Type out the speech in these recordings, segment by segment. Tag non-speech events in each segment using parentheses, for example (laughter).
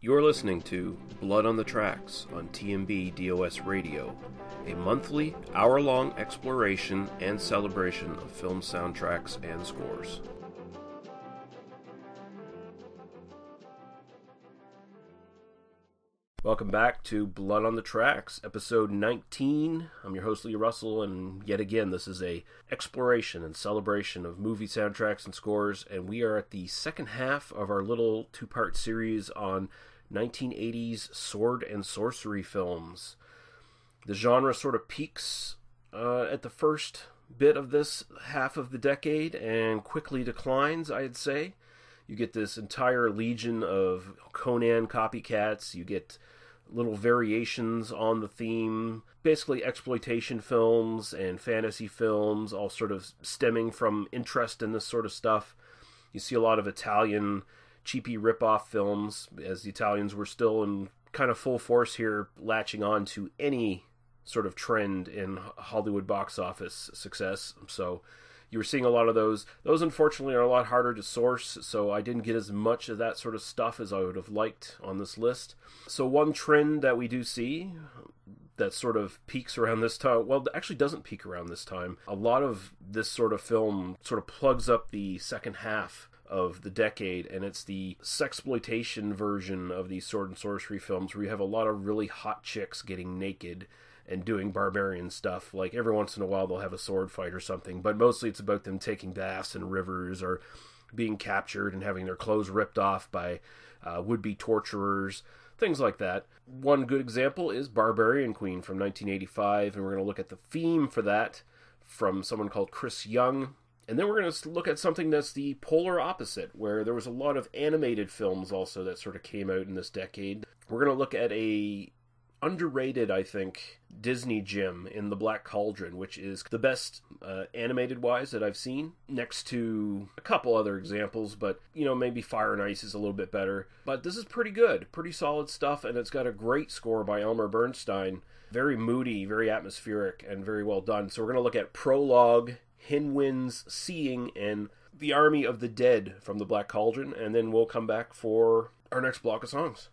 You're listening to Blood on the Tracks on TMB DOS Radio, a monthly, hour long exploration and celebration of film soundtracks and scores. Welcome back to Blood on the Tracks, episode 19. I'm your host Lee Russell, and yet again, this is a exploration and celebration of movie soundtracks and scores. And we are at the second half of our little two-part series on 1980s sword and sorcery films. The genre sort of peaks uh, at the first bit of this half of the decade and quickly declines, I'd say. You get this entire legion of Conan copycats. You get little variations on the theme. Basically, exploitation films and fantasy films, all sort of stemming from interest in this sort of stuff. You see a lot of Italian cheapy rip-off films, as the Italians were still in kind of full force here, latching on to any sort of trend in Hollywood box office success. So you were seeing a lot of those. Those, unfortunately, are a lot harder to source, so I didn't get as much of that sort of stuff as I would have liked on this list. So, one trend that we do see that sort of peaks around this time. Well, actually doesn't peak around this time. A lot of this sort of film sort of plugs up the second half of the decade, and it's the sexploitation version of these sword and sorcery films where you have a lot of really hot chicks getting naked and doing barbarian stuff. Like every once in a while they'll have a sword fight or something, but mostly it's about them taking baths in rivers or being captured and having their clothes ripped off by uh, would be torturers, things like that. One good example is Barbarian Queen from 1985, and we're going to look at the theme for that from someone called Chris Young. And then we're going to look at something that's the polar opposite, where there was a lot of animated films also that sort of came out in this decade. We're going to look at a underrated, I think, Disney gem in The Black Cauldron, which is the best uh, animated wise that I've seen, next to a couple other examples, but you know, maybe Fire and Ice is a little bit better. But this is pretty good, pretty solid stuff, and it's got a great score by Elmer Bernstein. Very moody, very atmospheric, and very well done. So we're going to look at Prologue, Hen Wen's Seeing, and The Army of the Dead from The Black Cauldron, and then we'll come back for our next block of songs.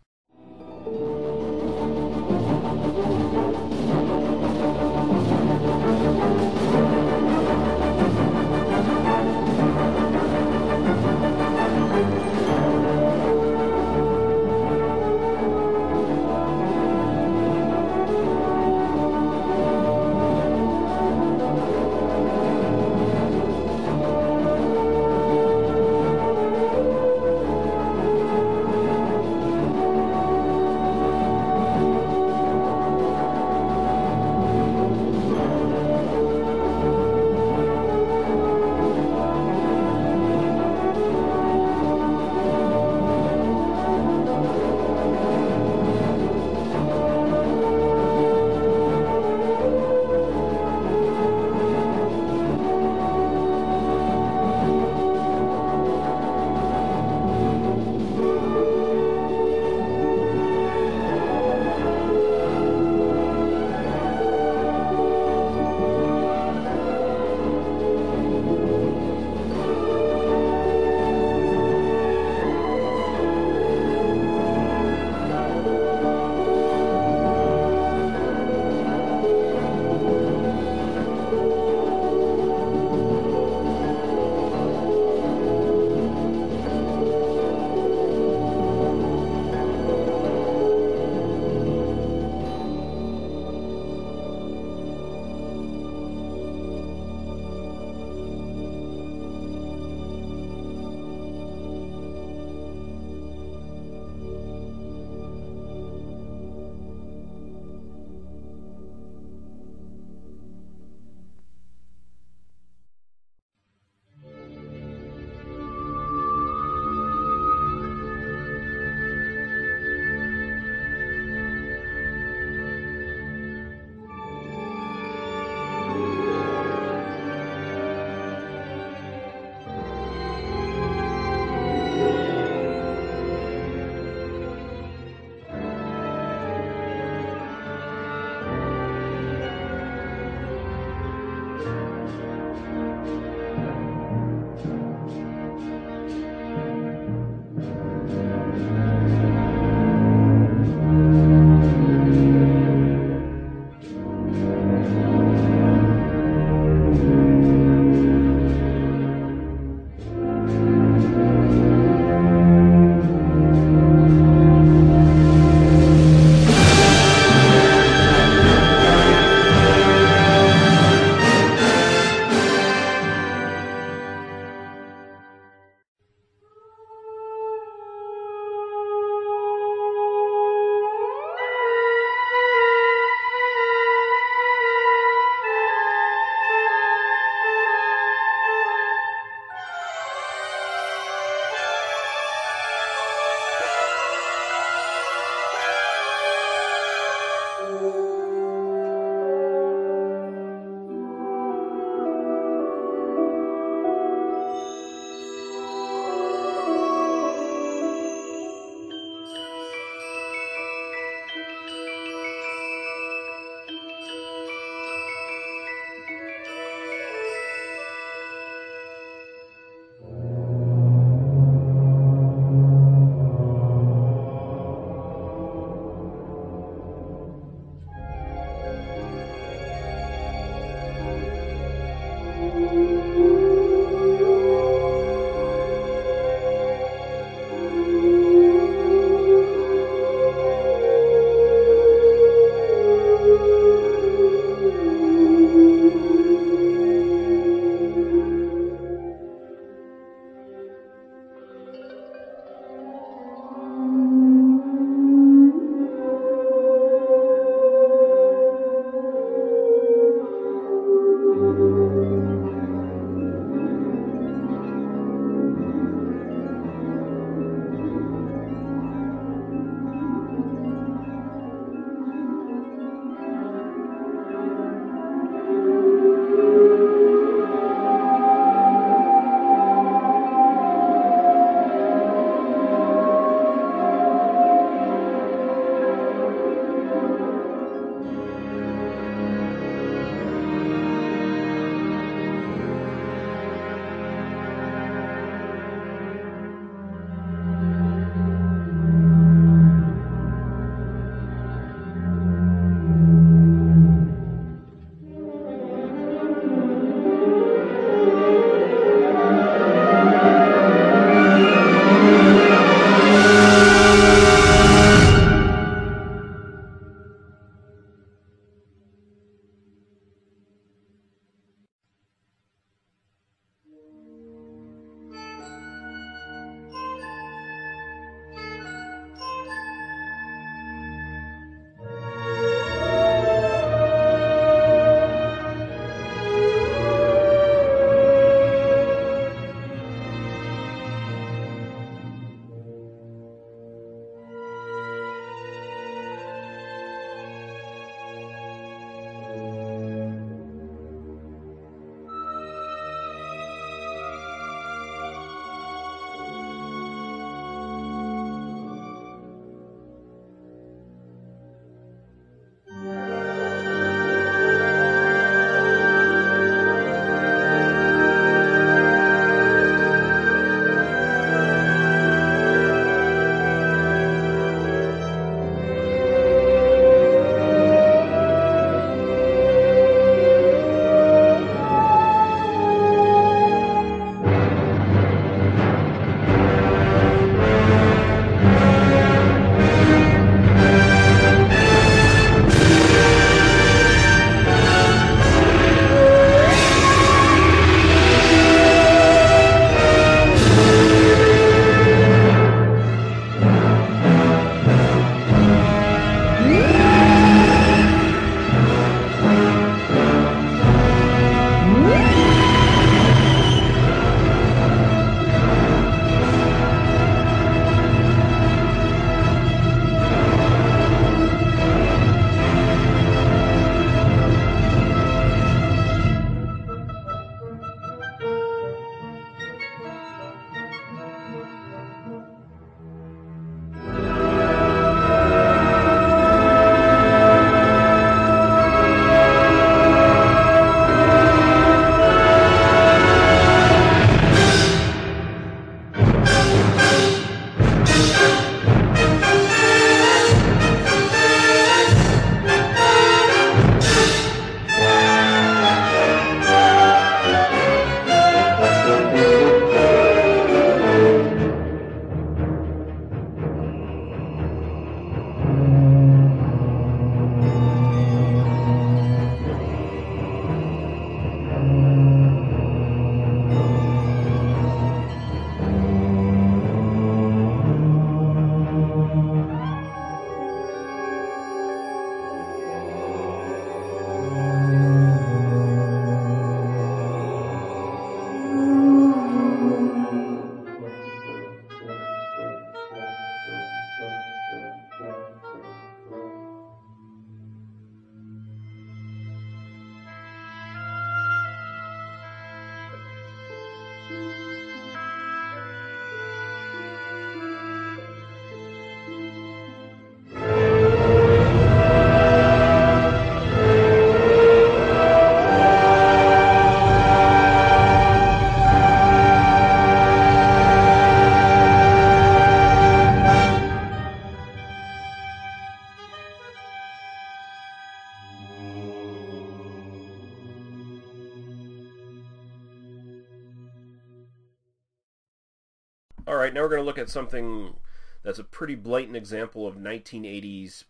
Right, now we're going to look at something that's a pretty blatant example of 1980s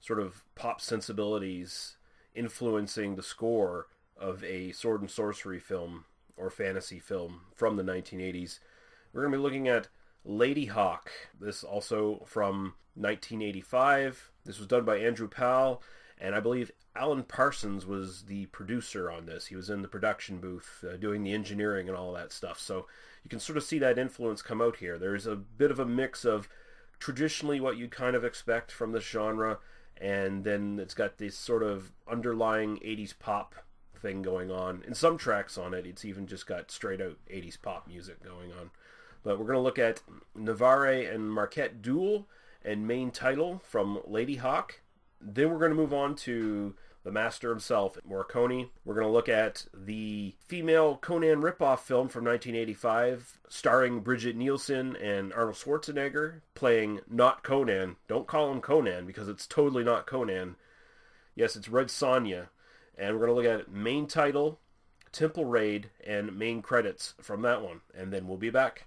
sort of pop sensibilities influencing the score of a sword and sorcery film or fantasy film from the 1980s. We're going to be looking at Ladyhawke. This also from 1985. This was done by Andrew Powell, and I believe Alan Parsons was the producer on this. He was in the production booth uh, doing the engineering and all that stuff. So you can sort of see that influence come out here. There's a bit of a mix of traditionally what you'd kind of expect from this genre, and then it's got this sort of underlying 80s pop thing going on. In some tracks on it, it's even just got straight out 80s pop music going on. But we're going to look at Navarre and Marquet Duel and main title from Ladyhawke. Then we're going to move on to the master himself, Morricone. We're going to look at the female Conan ripoff film from 1985, starring Brigitte Nielsen and Arnold Schwarzenegger, playing not Conan. Don't call him Conan because it's totally not Conan. Yes, it's Red Sonja. And we're going to look at main title, Temple Raid, and main credits from that one. And then we'll be back.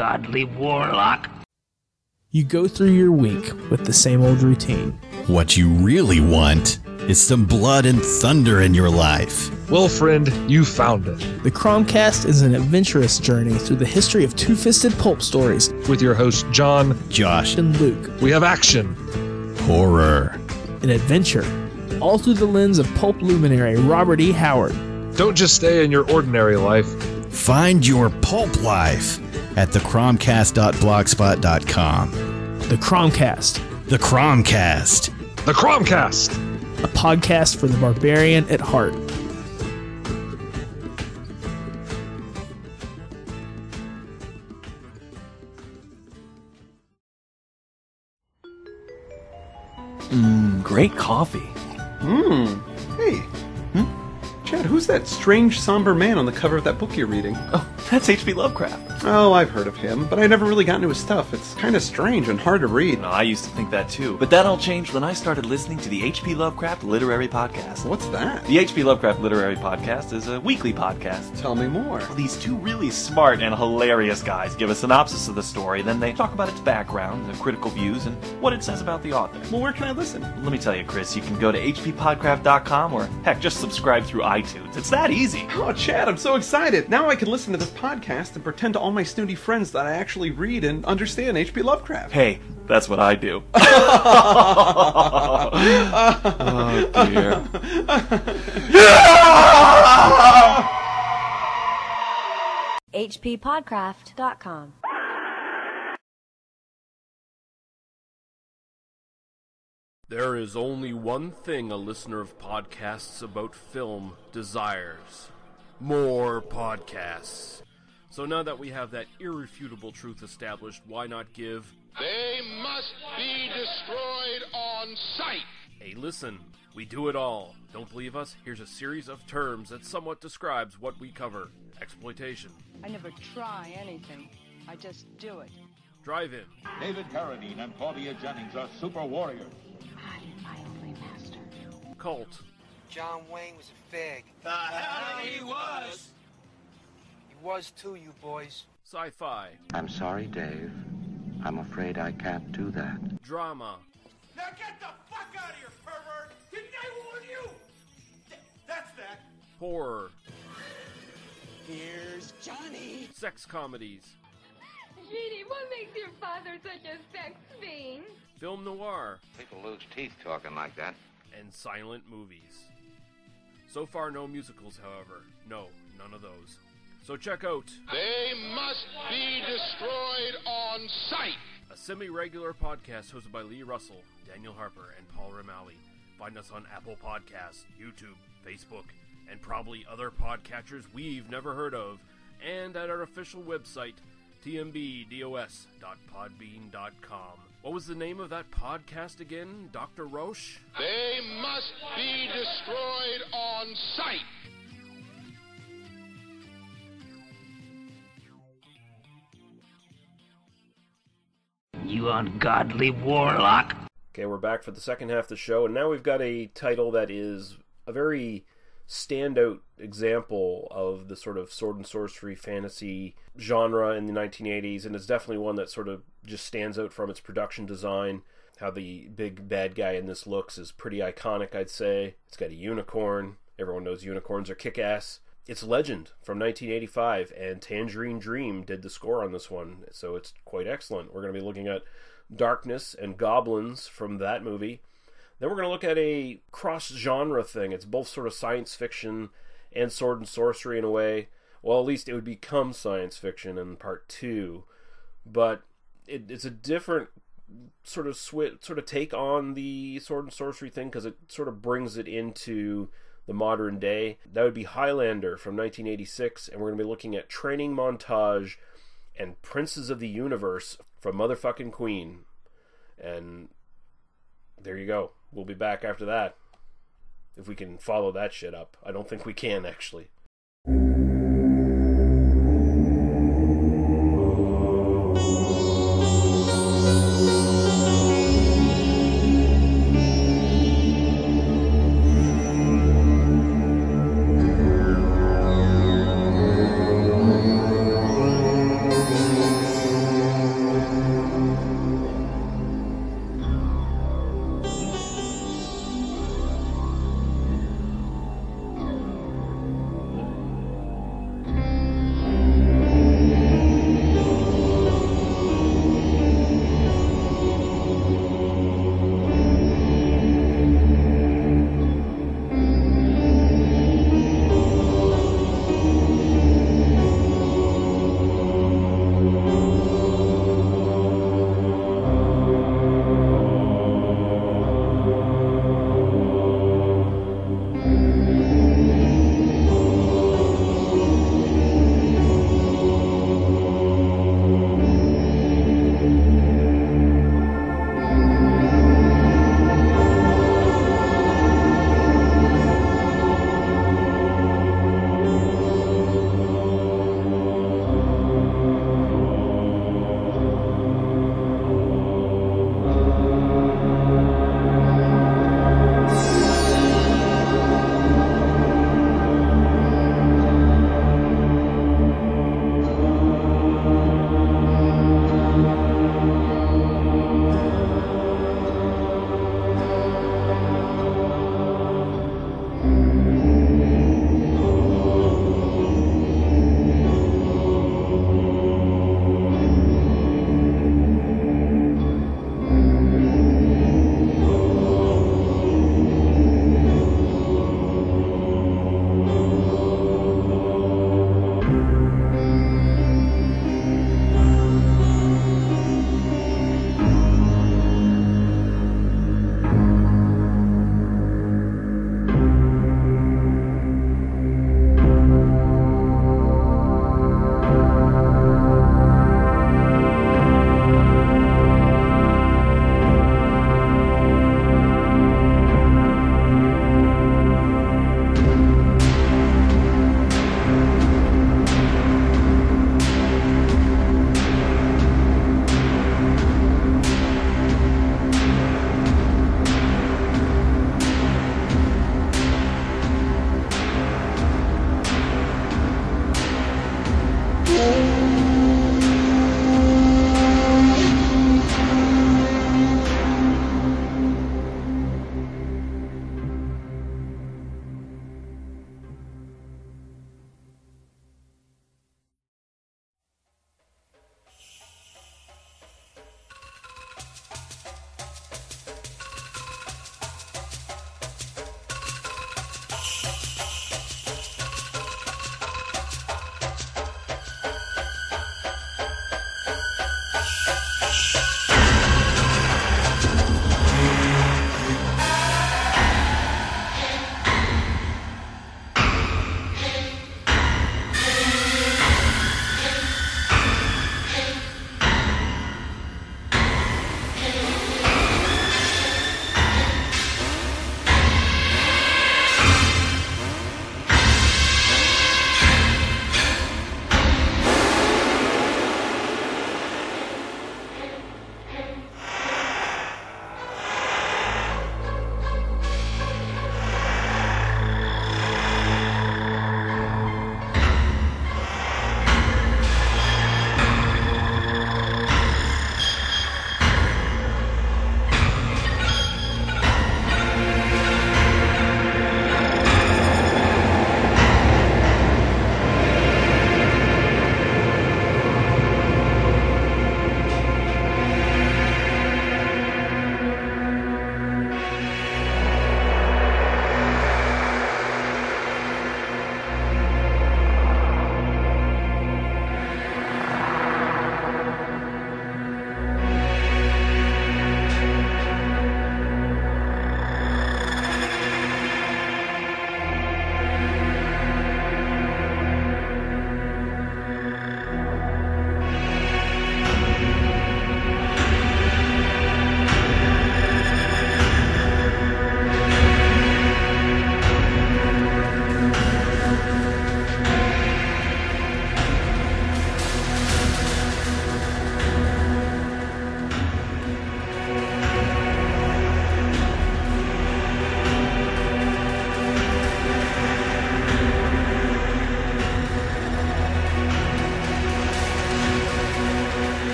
You ungodly warlock. You go through your week with the same old routine. What you really want is some blood and thunder in your life. Well, friend, you found it. The Cromcast is an adventurous journey through the history of two fisted pulp stories With your hosts, John, Josh, and Luke, we have action. horror. an adventure, all through the lens of pulp luminary Robert E. Howard. Don't just stay in your ordinary life. Find your pulp life at thecromcast.blogspot.com. The Cromcast, The Cromcast. The Cromcast! a podcast for the barbarian at heart. Great coffee. Mmm. Hey. Hmm? Chad, who's that strange, somber man on the cover of that book you're reading? Oh, that's H.P. Lovecraft. Oh, I've heard of him, but I never really got into his stuff. It's kind of strange and hard to read. No, I used to think that too. But that all changed when I started listening to the H.P. Lovecraft Literary Podcast. What's that? The H.P. Lovecraft Literary Podcast is a weekly podcast. Tell me more. These two really smart and hilarious guys give a synopsis of the story, then they talk about its background, the critical views, and what it says about the author. Well, where can I listen? Let me tell you, Chris, you can go to hppodcraft.com or heck, just subscribe through iTunes. It's that easy. Oh, Chad, I'm so excited. Now I can listen to this podcast and pretend to all my snooty friends that I actually read and understand H.P. Lovecraft. Hey, that's what I do. (laughs) (laughs) oh dear. hppodcraft.com. There is only one thing a listener of podcasts about film desires more podcasts. So now that we have that irrefutable truth established, why not give They must be destroyed on sight. Hey, listen, we do it all. Don't believe us? Here's a series of terms that somewhat describes what we cover exploitation, I never try anything. I just do it. drive in, David Carradine and Claudia Jennings are super warriors. I'm my only master. cult, John Wayne was a fig. The hell he was! He was to you boys. sci fi, I'm sorry, Dave. I'm afraid I can't do that. drama, Now get the fuck out of here, pervert! Didn't I warn you? Th- that's that. horror, Here's Johnny. sex comedies, Jeannie, what makes your father such a sex fiend? film noir, People lose teeth talking like that. and silent movies. So far, no musicals, however. No, none of those. So check out They must be destroyed on sight. a semi regular podcast hosted by Lee Russell, Daniel Harper, and Paul Ramali. Find us on Apple Podcasts, YouTube, Facebook, and probably other podcatchers we've never heard of, and at our official website, tmbdos.podbean.com. What was the name of that podcast again, Dr. Roche? They must be destroyed on sight. You ungodly warlock. Okay, we're back for the second half of the show, and now we've got a title that is a very standout example of the sort of sword and sorcery fantasy genre in the 1980s, and it's definitely one that sort of just stands out from its production design. How the big bad guy in this looks is pretty iconic, I'd say. It's got a unicorn. Everyone knows unicorns are kick ass. It's Legend from 1985, and Tangerine Dream did the score on this one, so it's quite excellent. We're going to be looking at Darkness and Goblins from that movie. Then we're going to look at a cross genre thing. It's both sort of science fiction and sword and sorcery in a way. Well, at least it would become science fiction in part two, but it, it's a different sort of sort of take on the sword and sorcery thing because it sort of brings it into the modern day. That would be Highlander from 1986, and we're going to be looking at training montage and Princes of the Universe from Motherfucking Queen. And there you go. We'll be back after that. If we can follow that shit up. I don't think we can, actually.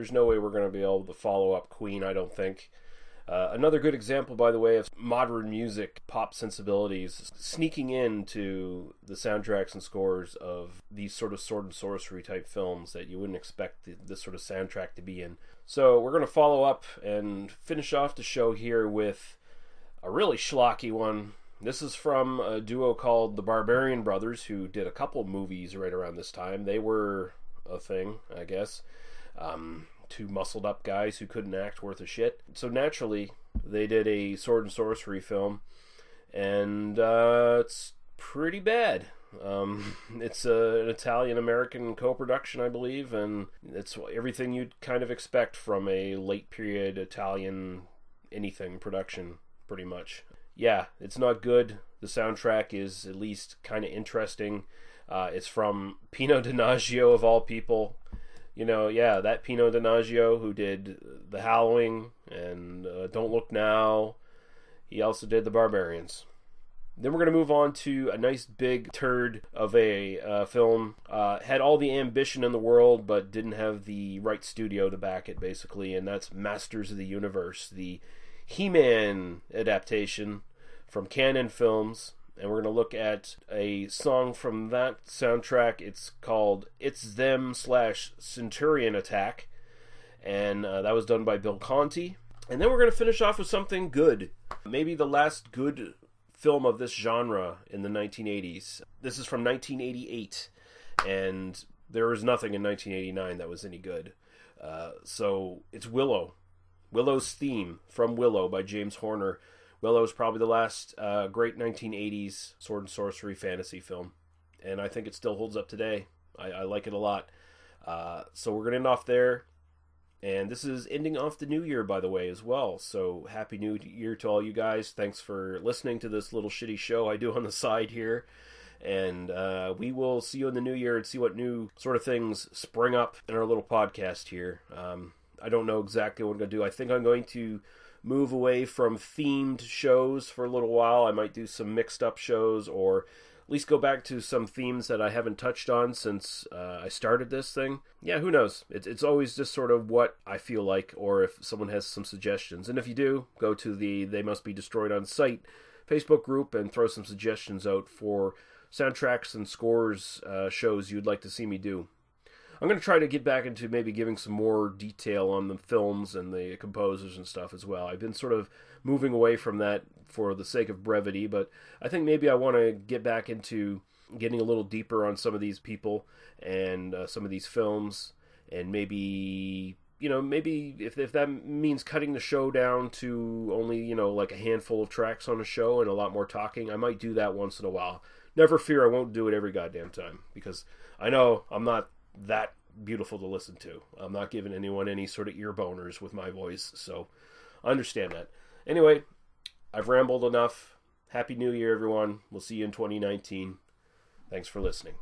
There's no way we're going to be able to follow up Queen, I don't think. Uh, another good example, by the way, of modern music, pop sensibilities sneaking into the soundtracks and scores of these sort of sword and sorcery type films that you wouldn't expect th- this sort of soundtrack to be in. So we're going to follow up and finish off the show here with a really schlocky one. This is from a duo called the Barbarian Brothers, who did a couple movies right around this time. They were a thing, I guess. Um, two muscled up guys who couldn't act worth a shit. So naturally, they did a sword and sorcery film, and uh, it's pretty bad. Um, (laughs) it's a, an Italian American co production, I believe, and it's everything you'd kind of expect from a late period Italian anything production, pretty much. Yeah, it's not good. The soundtrack is at least kind of interesting. Uh, it's from Pino Donaggio, of all people. You know, yeah, that Pino Donaggio who did The Howling and uh, Don't Look Now. He also did The Barbarians. Then we're going to move on to a nice big turd of a uh, film. Uh, had all the ambition in the world, but didn't have the right studio to back it, basically, and that's Masters of the Universe, the He Man adaptation from Canon Films. And we're going to look at a song from that soundtrack. It's called It's Them slash Centurion Attack. And uh, that was done by Bill Conti. And then we're going to finish off with something good. Maybe the last good film of this genre in the 1980s. This is from 1988, and there was nothing in 1989 that was any good. Uh, so it's Willow. Willow's theme from Willow by James Horner. Willow is probably the last uh, great 1980s sword and sorcery fantasy film, and I think it still holds up today. I, I like it a lot. Uh, so we're going to end off there. And this is ending off the new year, by the way, as well. So happy new year to all you guys. Thanks for listening to this little shitty show I do on the side here. And uh, we will see you in the new year and see what new sort of things spring up in our little podcast here. Um, I don't know exactly what I'm going to do. I think I'm going to move away from themed shows for a little while. I might do some mixed up shows or at least go back to some themes that I haven't touched on since uh, I started this thing. Yeah, who knows? It's, it's always just sort of what I feel like, or if someone has some suggestions. And if you do, go to the They Must Be Destroyed on Sight Facebook group and throw some suggestions out for soundtracks and scores uh, shows you'd like to see me do. I'm going to try to get back into maybe giving some more detail on the films and the composers and stuff as well. I've been sort of moving away from that for the sake of brevity, but I think maybe I want to get back into getting a little deeper on some of these people and uh, some of these films, and maybe you know maybe if if that means cutting the show down to only you know like a handful of tracks on a show and a lot more talking, I might do that once in a while. Never fear, I won't do it every goddamn time because I know I'm not that beautiful to listen to. I'm not giving anyone any sort of ear boners with my voice, so understand that. Anyway, I've rambled enough. Happy New Year, everyone. We'll see you in 2019. Thanks for listening.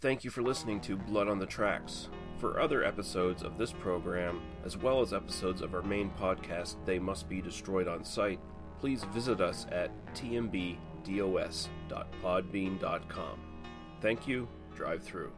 Thank you for listening to Blood on the Tracks. For other episodes of this program, as well as episodes of our main podcast, They Must Be Destroyed on Sight, please visit us at tmbdos.podbean.com. Thank you. Drive through.